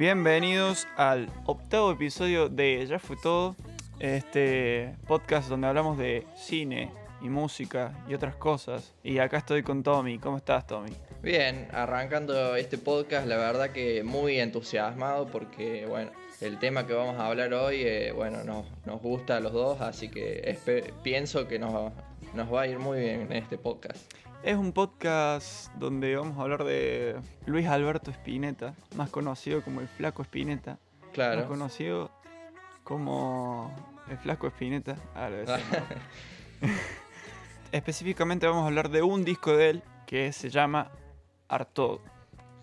Bienvenidos al octavo episodio de Ya fue todo, este podcast donde hablamos de cine y música y otras cosas. Y acá estoy con Tommy. ¿Cómo estás, Tommy? Bien, arrancando este podcast, la verdad que muy entusiasmado porque, bueno, el tema que vamos a hablar hoy, eh, bueno, nos, nos gusta a los dos, así que pienso que nos, nos va a ir muy bien en este podcast. Es un podcast donde vamos a hablar de Luis Alberto Spinetta, más conocido como el Flaco Spinetta, más Claro. conocido como el Flaco Spinetta. Ah, lo decía. Específicamente vamos a hablar de un disco de él que se llama Artaud.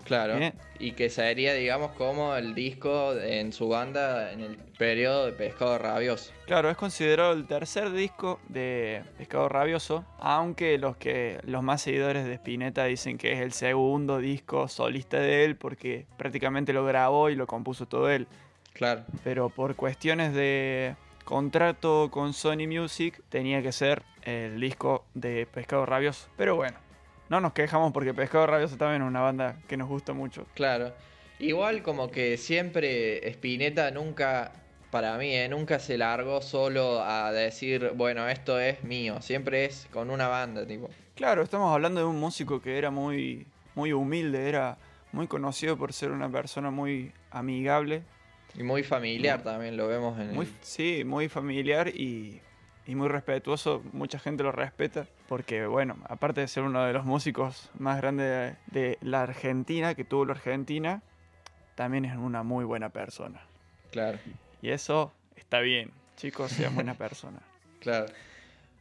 Claro. Bien. Y que sería, digamos, como el disco en su banda en el periodo de Pescado Rabioso. Claro, es considerado el tercer disco de Pescado Rabioso, aunque los que los más seguidores de Spinetta dicen que es el segundo disco solista de él porque prácticamente lo grabó y lo compuso todo él. Claro. Pero por cuestiones de contrato con Sony Music tenía que ser el disco de Pescado Rabioso. Pero bueno, no nos quejamos porque Pescado Rabioso también es una banda que nos gusta mucho. Claro. Igual como que siempre Spinetta nunca, para mí, eh, nunca se largó solo a decir, bueno, esto es mío. Siempre es con una banda, tipo. Claro, estamos hablando de un músico que era muy, muy humilde, era muy conocido por ser una persona muy amigable, Y muy familiar también, lo vemos en muy, el- sí, muy familiar y, y muy respetuoso. Mucha gente lo respeta porque, bueno, aparte de ser uno de los músicos más grandes de, de la Argentina, que tuvo la Argentina, también es una muy buena persona. Claro, Y eso está bien, chicos, sean buenas personas. claro.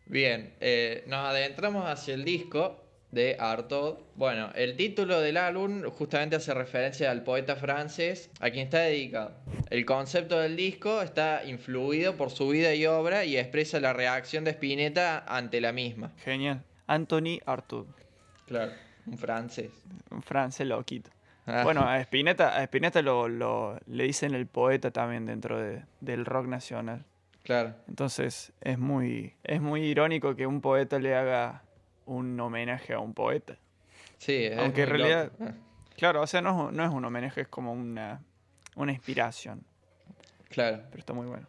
Bien, eh, nos adentramos hacia el disco de Artaud. Bueno, el título del álbum justamente hace referencia al poeta francés a quien está dedicado. El concepto del disco está influido por su vida y obra y expresa la reacción de Spinetta ante la misma. Genial. Anthony Artaud, Claro, un francés. un francés loquito. Ah, Bueno, a Spinetta, a Spinetta lo, lo- le dicen el poeta también dentro de- del rock nacional. claro, Entonces es muy, es muy irónico que un poeta le haga un homenaje a un poeta. sí, es Aunque en realidad- loco. Ah, Claro, o sea, no, es- no es un homenaje, es como una, una inspiración. Claro. Pero está muy bueno.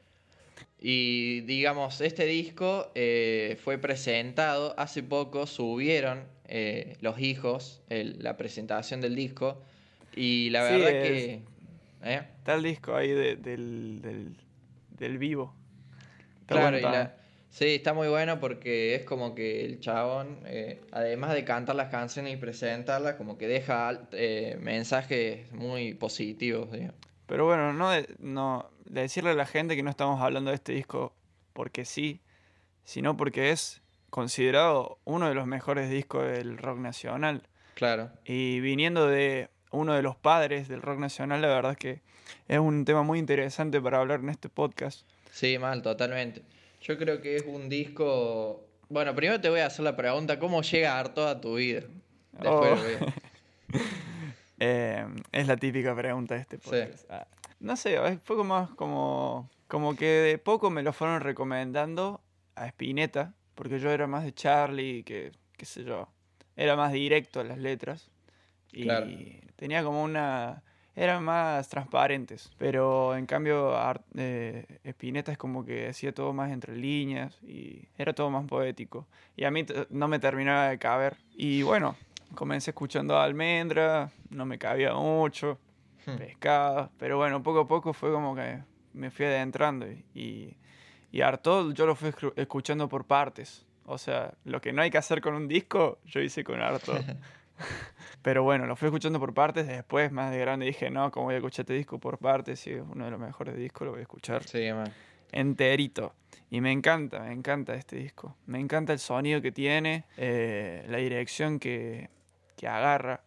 Y digamos, este disco eh, fue presentado hace poco, subieron eh, los hijos el- la presentación del disco. Y la verdad que. ¿eh? Está el disco ahí de- del, del, del vivo. Está Claro, bueno y también. la- sí, está muy bueno porque es como que el chabón, eh, además de cantar las canciones y presentarlas, como que deja eh, mensajes muy positivos, digamos. Pero bueno, no, de- no de decirle a la gente que no estamos hablando de este disco porque sí, sino porque es considerado uno de los mejores discos del rock nacional. Claro, Y viniendo de uno de los padres del rock nacional, la verdad es que es un tema muy interesante para hablar en este podcast. sí, mal, totalmente. Yo creo que es un disco. Bueno, primero te voy a hacer la pregunta: ¿cómo llega Arto a tu vida? Después Oh. Eh, es la típica pregunta de este podcast. Ah, No sé, fue como, como, como que de poco me lo fueron recomendando a Spinetta, porque yo era más de Charlie, que qué sé yo, era más directo a las letras. Y Claro. tenía como una... Eran más transparentes, pero en cambio eh, Spinetta es como que hacía todo más entre líneas y era todo más poético. Y a mí no me terminaba de caber. Y bueno, comencé escuchando a Almendra, no me cabía mucho, Hmm. pescado, pero bueno, poco a poco fue como que me fui adentrando y, y, Artaud yo lo fui escu- escuchando por partes. O sea, lo que no hay que hacer con un disco, yo hice con Artaud. Pero bueno, lo fui escuchando por partes. Después, más de grande, dije, no, como voy a escuchar este disco por partes, si es uno de los mejores discos, lo voy a escuchar Sí, man. enterito. Y me encanta, me encanta este disco. Me encanta el sonido que tiene, eh, la dirección que, que agarra,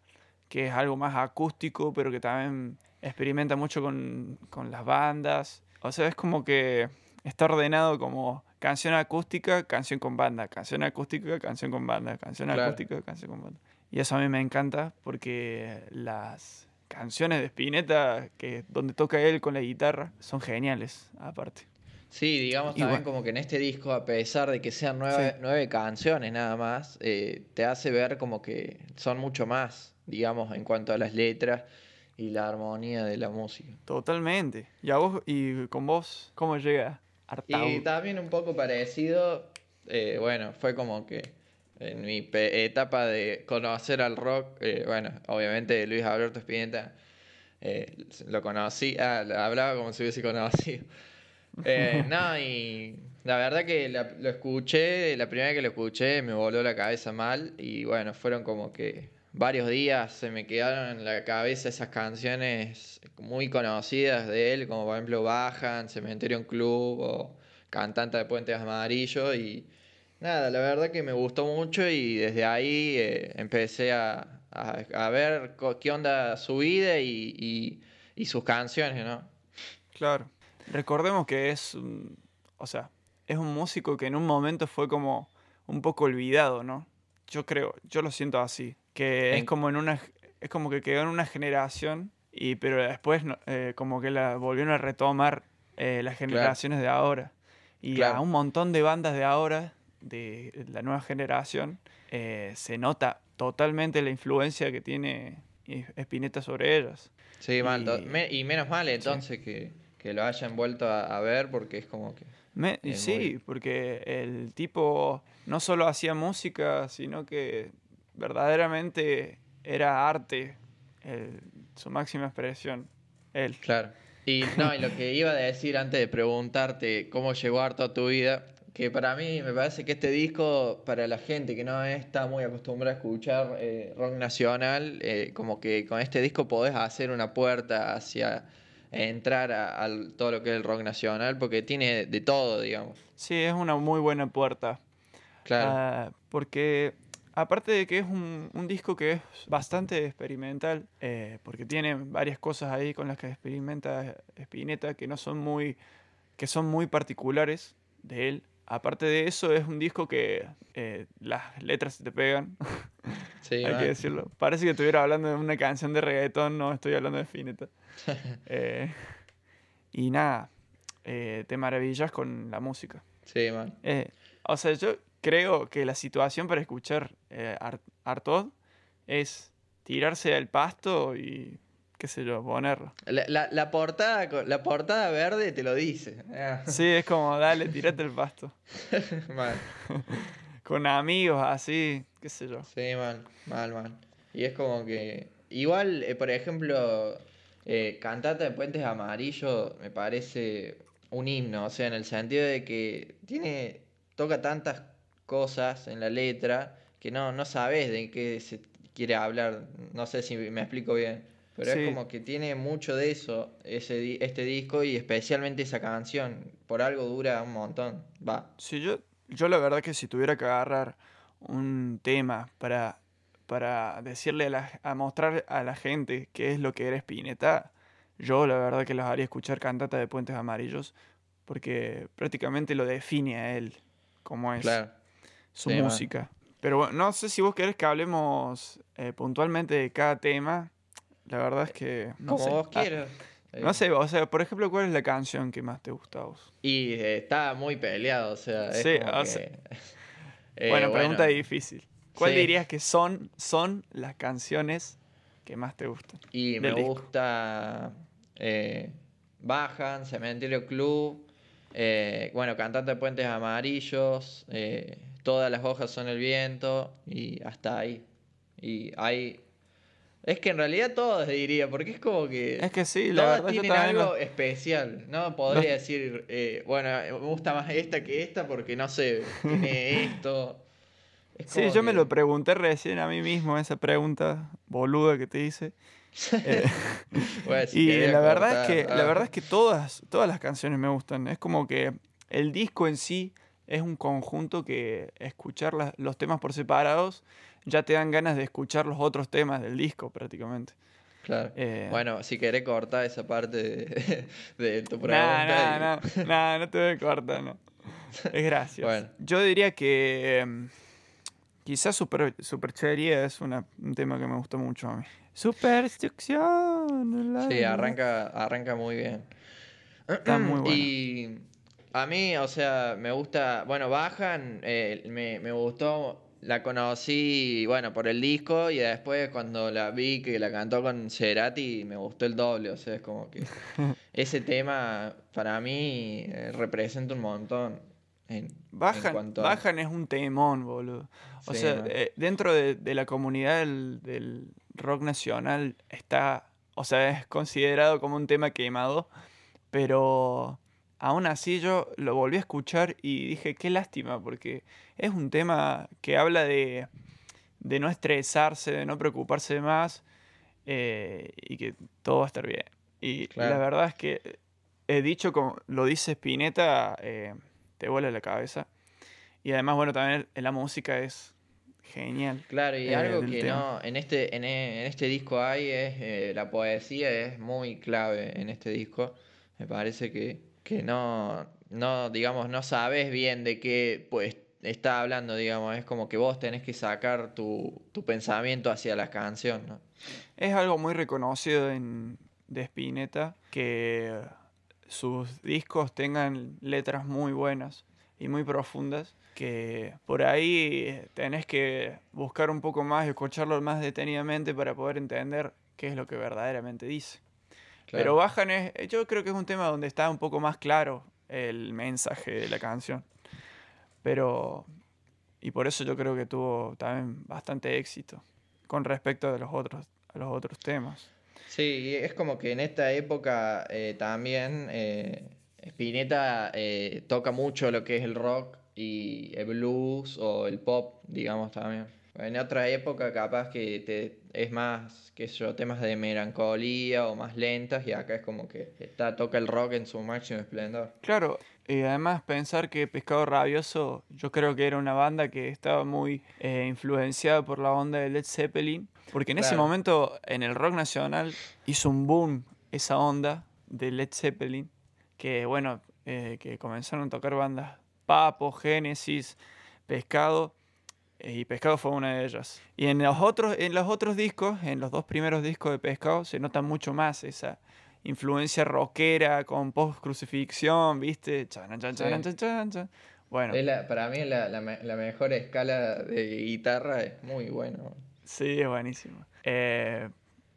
que es algo más acústico, pero que también experimenta mucho con, con las bandas. O sea, es como que está ordenado como canción acústica, canción con banda, canción acústica, canción con banda, canción Claro. acústica, canción con banda. Y eso a mí me encanta porque las canciones de Spinetta, que donde toca él con la guitarra, son geniales, aparte. Sí, digamos también bueno. como que en este disco, a pesar de que sean nueve, Sí. nueve canciones nada más, eh, te hace ver como que son mucho más, digamos, en cuanto a las letras y la armonía de la música. Totalmente. ¿Y a vos, y con vos, cómo llega? Y también un poco parecido, eh, bueno, fue como que en mi etapa de conocer al rock, eh, bueno, obviamente Luis Alberto Spinetta eh, lo conocí, ah, hablaba como si hubiese conocido. Eh, no, y la verdad que la- lo escuché, la primera vez que lo escuché me voló la cabeza mal y bueno, fueron como que varios días se me quedaron en la cabeza esas canciones muy conocidas de él, como por ejemplo Bajan, Cementerio en Club o Cantante de Puentes Amarillos y nada, la verdad que me gustó mucho y desde ahí eh, empecé a, a- a ver qué onda su vida y, y- y sus canciones, ¿no? Claro. Recordemos que es un, o sea, es un músico que en un momento fue como un poco olvidado, ¿no? Yo creo, yo lo siento así, que es como en una es como que quedó en una generación y pero después eh, como que la volvieron a retomar eh, las generaciones de ahora y Claro. a un montón de bandas de ahora de la nueva generación eh, se nota totalmente la influencia que tiene Spinetta sobre ellas. Sí, Y- me- y menos mal entonces que, que lo hayan vuelto a, a ver porque es como que... Me- y Es sí, muy- porque el tipo no solo hacía música, sino que verdaderamente era arte, el- su máxima expresión. Él. Claro. Y no, y lo que iba a decir antes de preguntarte cómo llegó harto a tu vida, que para mí me parece que este disco, para la gente que no está muy acostumbrada a escuchar eh, rock nacional, eh, como que con este disco podés hacer una puerta hacia entrar a, a todo lo que es el rock nacional, porque tiene de todo, digamos. Sí, es una muy buena puerta. Claro. Ah, porque aparte de que es un, un disco que es bastante experimental, eh, porque tiene varias cosas ahí con las que experimenta Spinetta que no son muy, que son muy particulares de él. Aparte de eso, es un disco que eh, las letras se te pegan, sí, hay que decirlo. Parece que estuviera hablando de una canción de reggaetón, no estoy hablando de Spinetta. Eh, y nada, eh, te maravillas con la música. Sí, man. Eh, o sea, yo creo que la situación para escuchar Ar- Artaud es tirarse al pasto y, qué sé yo, ponerlo. La, la- la portada, la portada verde te lo dice. Ah, Sí, es como, dale, tirate al pasto. mal. Con amigos, así, qué sé yo. Sí, mal, mal, mal. Y es como que. Igual, eh, por ejemplo, eh, Cantata de Puentes Amarillos me parece un himno, o sea, en el sentido de que tiene. toca tantas cosas en la letra que no, no sabes de qué se quiere hablar. No sé si me explico bien. Pero Sí. es como que tiene mucho de eso, ese, este disco y especialmente esa canción. Por algo dura un montón. Va. Si yo, yo la verdad que si tuviera que agarrar un tema para, para decirle a, la- a mostrar a la gente qué es lo que era Spinetta, yo la verdad que los haría escuchar Cantata de Puentes Amarillos, porque prácticamente lo define a él, como es Claro. su Sí, man. música. Pero bueno, no sé si vos querés que hablemos eh, puntualmente de cada tema. La verdad es que... No Como sé. vos Ah, quieras. no Eh, sé, o sea, por ejemplo, ¿cuál es la canción que más te gusta a vos? Y eh, está muy peleado, o sea, es Sí, o que- Eh, bueno, pregunta difícil. ¿Cuál Sí. dirías que son, son las canciones que más te gustan? Y me disco? gusta eh, Bajan, Cementerio Club, bueno, Cantante de Puentes Amarillos, Todas las hojas son el viento y hasta ahí. Y hay... Es que en realidad todas diría, porque es como que... Es que sí, la Todas verdad tienen algo especial, ¿no? Podría decir, eh, bueno, me gusta más esta que esta porque no sé, tiene esto. Es Sí, yo me lo pregunté recién a mí mismo, esa pregunta boluda que te hice. Eh, Bueno, si y la verdad es que la ah. verdad es que todas todas las canciones me gustan. Es como que el disco en sí es un conjunto que escuchar las- los temas por separados ya te dan ganas de escuchar los otros temas del disco prácticamente. Claro. Eh, Bueno, si querés cortar esa parte de, de tu pregunta. no, no, no, no te voy a cortar, no. Es gracioso. Bueno. Yo diría que em, quizás super, Superchería es una- un tema que me gustó mucho a mí. Superstición. y- Sí, arranca, arranca muy bien. Está muy bueno. Y a mí, o sea, me gusta. Bueno, bajan. eh, me, me gustó la conocí, bueno, por el disco y después cuando la vi que la cantó con Cerati me gustó el doble, o sea, es como que ese tema para mí eh, representa un montón. En, Bajan, Bajan es un temón, boludo. O sea, eh, dentro de, la comunidad del, rock nacional está, o sea, es considerado como un tema quemado, pero aún así yo lo volví a escuchar y dije, qué lástima, porque es un tema que habla de, no estresarse, de no preocuparse más eh, y que todo va a estar bien. Y la verdad es que he dicho, como lo dice Spinetta, eh, te vuela la cabeza. Y además, bueno, también la música es genial. Claro, y algo que no, en este, en, este disco hay es eh, la poesía es muy clave en este disco. Me parece que, que no, no, digamos, no sabes bien de qué pues está hablando, digamos, es como que vos tenés que sacar tu, pensamiento hacia la canción. Es algo muy reconocido en, de Spinetta que sus discos tengan letras muy buenas y muy profundas, que por ahí tenés que buscar un poco más y escucharlo más detenidamente para poder entender qué es lo que verdaderamente dice. Pero Bajan es, yo creo que es un tema donde está un poco más claro el mensaje de la canción. Pero, y por eso yo creo que tuvo también bastante éxito con respecto a los otros, a los otros temas. Sí, es como que en esta época eh, también eh, Spinetta eh, toca mucho lo que es el rock y el blues o el pop, digamos también. En otra época capaz que te, es más, qué sé yo, temas de melancolía o más lentas y acá es como que está, toca el rock en su máximo esplendor. Claro, y además pensar que Pescado Rabioso yo creo que era una banda que estaba muy eh, influenciada por la onda de Led Zeppelin, porque en ese momento en el rock nacional hizo un boom esa onda de Led Zeppelin, que bueno, eh, que comenzaron a tocar bandas Papo, Génesis, Pescado, eh, y Pescado fue una de ellas. Y en los otros, en los otros discos, en los dos primeros discos de Pescado, se nota mucho más esa influencia rockera con post-crucifixión, ¿viste? bueno. para mí la, la, mejor escala de guitarra es muy bueno. Sí, es buenísimo. Eh,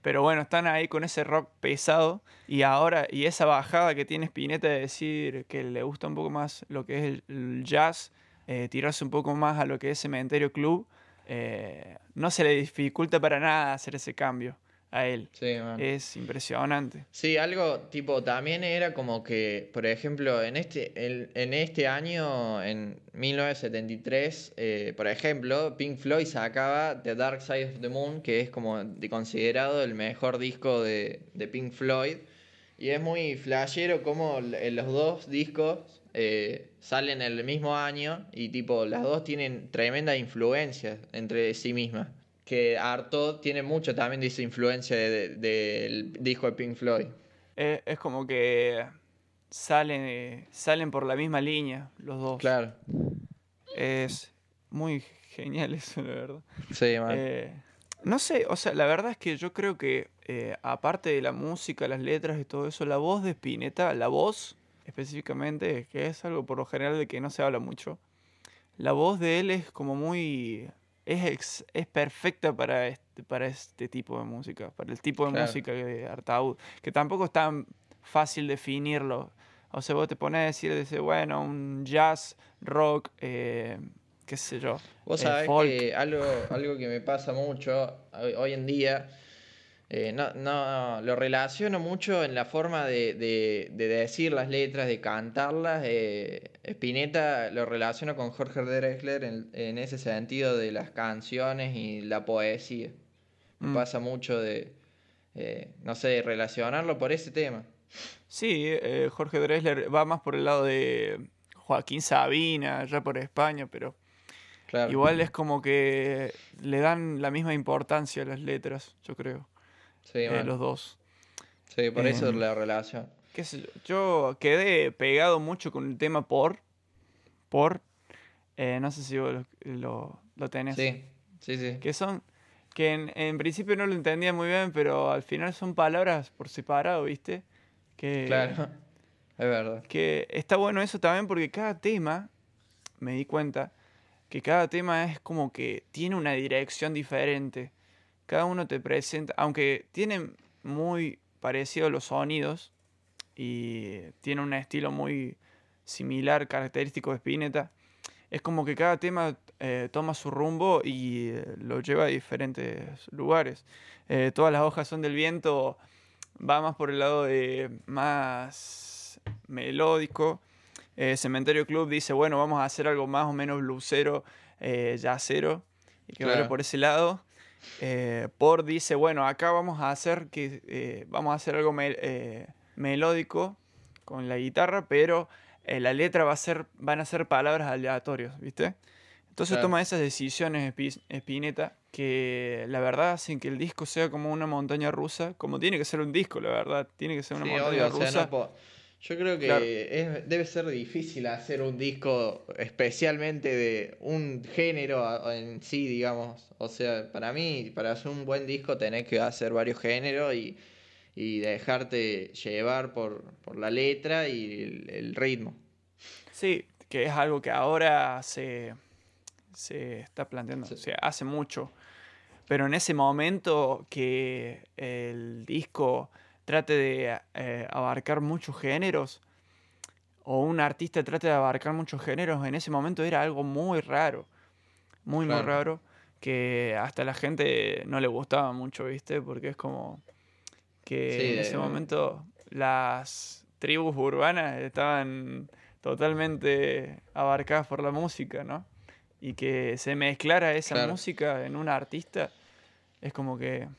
pero bueno, están ahí con ese rock pesado y ahora, y esa bajada que tiene Spinetta de decir que le gusta un poco más lo que es el jazz eh, tirarse un poco más a lo que es Cementerio Club, eh, no se le dificulta para nada hacer ese cambio a él. es impresionante. Sí, algo tipo, también era como que, por ejemplo, en este, en este año, en 1973, eh, por ejemplo, Pink Floyd sacaba The Dark Side of the Moon, que es como considerado el mejor disco de, de Pink Floyd. Y es muy flashero como en los dos discos eh, salen el mismo año y tipo las dos tienen tremenda influencia entre sí mismas. Que Arto tiene mucho también de esa influencia del disco de Pink Floyd. Eh, es como que salen, salen por la misma línea los dos. Claro. Es muy genial eso, la verdad. Sí, eh, no sé, o sea, la verdad es que yo creo que aparte de la música, las letras y todo eso, la voz de Spinetta, la voz específicamente, que es algo por lo general de que no se habla mucho, la voz de él es como muy... Es, es perfecta para este, para este tipo de música, para el tipo de música de Artaud, que tampoco es tan fácil definirlo. O sea, vos te pones a decir, dice, bueno, un jazz, rock, eh, qué sé yo. Vos eh, sabés que algo, algo que me pasa mucho hoy en día eh, no, no, lo relaciono mucho en la forma de, decir las letras, de cantarlas. Eh, Spinetta lo relaciono con Jorge Drexler en, ese sentido de las canciones y la poesía. Me mm. pasa mucho de, eh, no sé, relacionarlo por ese tema. Sí, eh, Jorge Drexler va más por el lado de Joaquín Sabina, ya por España, pero igual es como que le dan la misma importancia a las letras, yo creo. Sí, eh, los dos. Sí, por eso em, la relación. Qué yo, quedé pegado mucho con el tema por. Por. Eh, no sé si vos lo, lo, tenés. Sí, sí, sí. Que son. Que en, principio no lo entendía muy bien, pero al final son palabras por separado, ¿viste? Que, claro, es verdad. Que está bueno eso también porque cada tema, me di cuenta, que cada tema es como que tiene una dirección diferente. Cada uno te presenta, aunque tienen muy parecido los sonidos y tiene un estilo muy similar, característico de Spinetta, es como que cada tema eh, toma su rumbo y eh, lo lleva a diferentes lugares. Eh, todas las hojas son del viento, va más por el lado de más melódico. Cementerio Club dice, bueno, vamos a hacer algo más o menos blusero, yacero, y que vaya por ese lado. Por dice, bueno, acá vamos a hacer que vamos a hacer algo melódico con la guitarra, pero la letra va a ser, van a ser palabras aleatorias, ¿viste? Entonces toma esas decisiones Spinetta que la verdad hacen que el disco sea como una montaña rusa, como tiene que ser un disco, la verdad, tiene que ser una montaña rusa. Yo creo que debe ser difícil hacer un disco especialmente de un género en sí, digamos. O sea, para mí, para hacer un buen disco tenés que hacer varios géneros y, dejarte llevar por, la letra y el ritmo. Sí, que es algo que ahora se se está planteando, se hace mucho. Pero en ese momento que el disco trate de eh, abarcar muchos géneros, o un artista trate de abarcar muchos géneros, en ese momento era algo muy raro, muy, muy raro, que hasta la gente no le gustaba mucho, ¿viste? Porque es como que en ese momento las tribus urbanas estaban totalmente abarcadas por la música, ¿no? y que se mezclara esa música en un artista, es como que...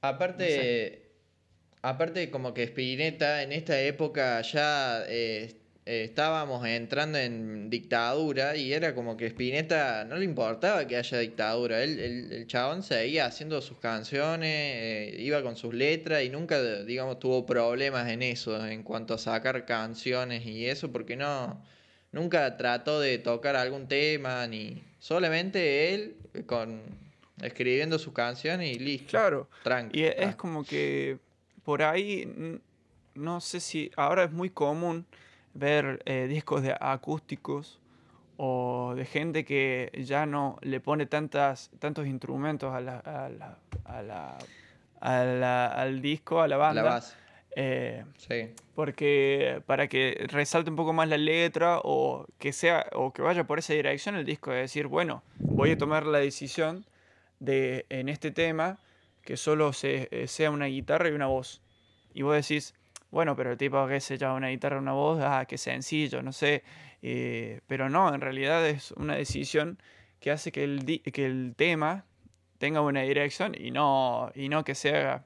Aparte, aparte como que Spinetta en esta época ya eh, eh, estábamos entrando en dictadura y era como que Spinetta no le importaba que haya dictadura, él, el chabón seguía haciendo sus canciones, eh, iba con sus letras y nunca, digamos, tuvo problemas en eso, en cuanto a sacar canciones y eso, porque no, nunca trató de tocar algún tema ni Solamente él con escribiendo su canción y listo. Claro. Y es como que por ahí, no sé si ahora es muy común ver eh, discos de acústicos o de gente que ya no le pone tantas, tantos instrumentos a la, a la, a la, al disco, a la banda. La eh, sí. Porque para que resalte un poco más la letra o que sea o que vaya por esa dirección el disco, es decir, bueno, voy a tomar la decisión de en este tema que solo se, eh, sea una guitarra y una voz. Y vos decís, bueno, pero el tipo que se llama una guitarra y una voz, ah, qué sencillo, no sé. Eh, pero no, en realidad es una decisión que hace que el, que el tema tenga una dirección y no, y no que sea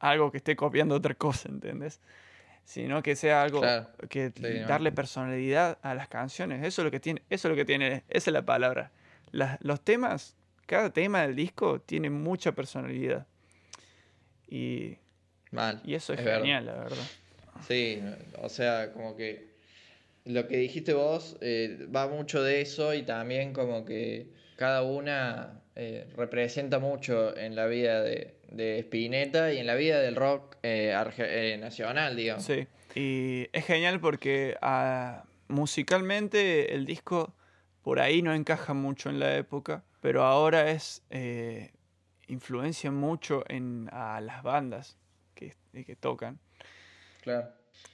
algo que esté copiando otra cosa, ¿entendés? Sino que sea algo que darle personalidad a las canciones. Eso es lo que tiene, eso es lo que tiene, esa es la palabra. los temas, cada tema del disco tiene mucha personalidad. Y, Mal, y eso es, genial, la verdad. Sí, o sea, como que lo que dijiste vos eh, va mucho de eso y también como que cada una eh, representa mucho en la vida de, de Spinetta y en la vida del rock eh, nacional, digamos. Sí, y es genial porque ah, musicalmente el disco por ahí no encaja mucho en la época, pero ahora es influencia mucho en a las bandas que, que tocan. Claro.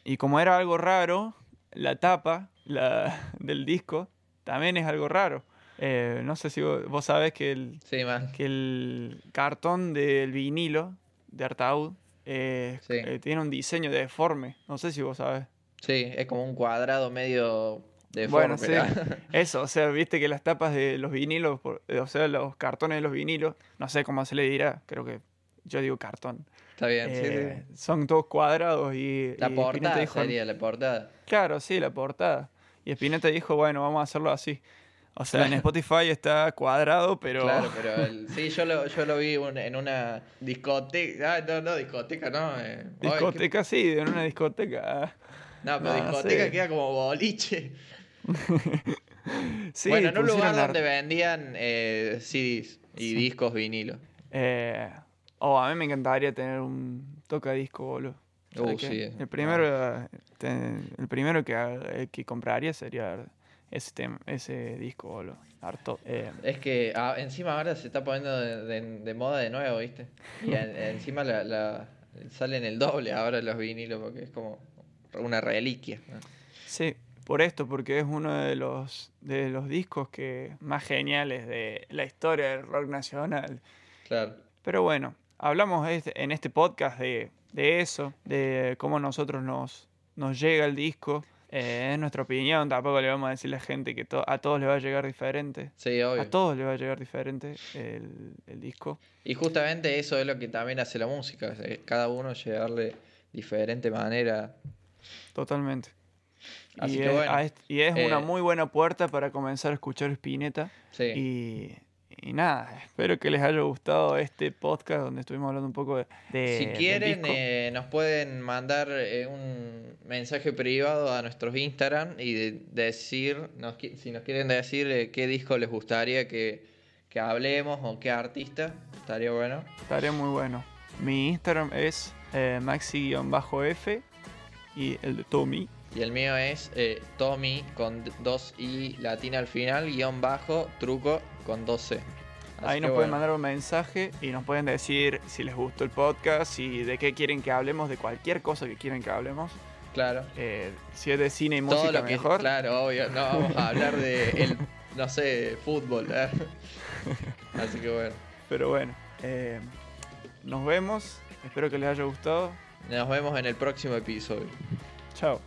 Y como era algo raro, la tapa la, del disco también es algo raro. Eh, no sé si vos, sabés que el, que el cartón del vinilo de Artaud eh, eh, tiene un diseño deforme. No sé si vos sabés. Sí, es como un cuadrado medio Bueno, sí. Eso, o sea, viste que las tapas de los vinilos, o sea, los cartones de los vinilos, no sé cómo se le dirá, creo que yo digo cartón. Está bien, sí, Son todos cuadrados y. La portada sería la portada. Claro, sí, la portada. Y Spinetta dijo, bueno, vamos a hacerlo así. O sea, en Spotify está cuadrado, pero. Claro, pero sí, yo lo, yo lo vi en una discoteca. Ah, no, no, discoteca, no. Eh. discoteca, sí, en una discoteca. No, pero discoteca queda como boliche. sí, bueno, en un lugar donde vendían eh, CDs y discos vinilo. Eh, oh, a mí me encantaría tener un tocadisco, boludo. Sí, el primero, el primero que, que compraría sería ese, tema, ese disco, boludo. Harto. Eh, Es que ah, encima ahora se está poniendo de, de- de moda de nuevo, ¿viste? Y en- encima la, la- salen el doble ahora los vinilos porque es como una reliquia. ¿no? sí, por esto, porque es uno de los, de los discos que más geniales de la historia del rock nacional. Claro. Pero bueno, hablamos en este podcast de, de eso, de cómo nosotros nos, nos llega el disco. Eh, es nuestra opinión, tampoco le vamos a decir a la gente que to- a todos les va a llegar diferente. Sí, obvio. A todos les va a llegar diferente el, el disco. Y justamente eso es lo que también hace la música, eh, cada uno llegarle diferente manera. Totalmente. Así y, que es, bueno, a est- y es una eh, muy buena puerta para comenzar a escuchar Spinetta. Sí. Y, y nada, espero que les haya gustado este podcast donde estuvimos hablando un poco de. de- Si quieren, eh, nos pueden mandar eh, un mensaje privado a nuestros Instagram y de- decir, nos si nos quieren decir qué disco les gustaría que, que hablemos o qué artista, estaría bueno. Estaría muy bueno. Mi Instagram es maxi-f y el de Tommy. Y el mío es eh, Tommy con d- dos i latina al final, guion bajo, truco con dos c. Así Ahí nos pueden bueno, mandar un mensaje y nos pueden decir si les gustó el podcast y de qué quieren que hablemos, de cualquier cosa que quieren que hablemos. Claro. Eh, si es de cine y Todo música, lo que mejor. Claro, obvio. No vamos a hablar de, el, no sé, fútbol. ¿eh? Así que bueno. Pero bueno, eh, nos vemos. Espero que les haya gustado. Nos vemos en el próximo episodio. Chao.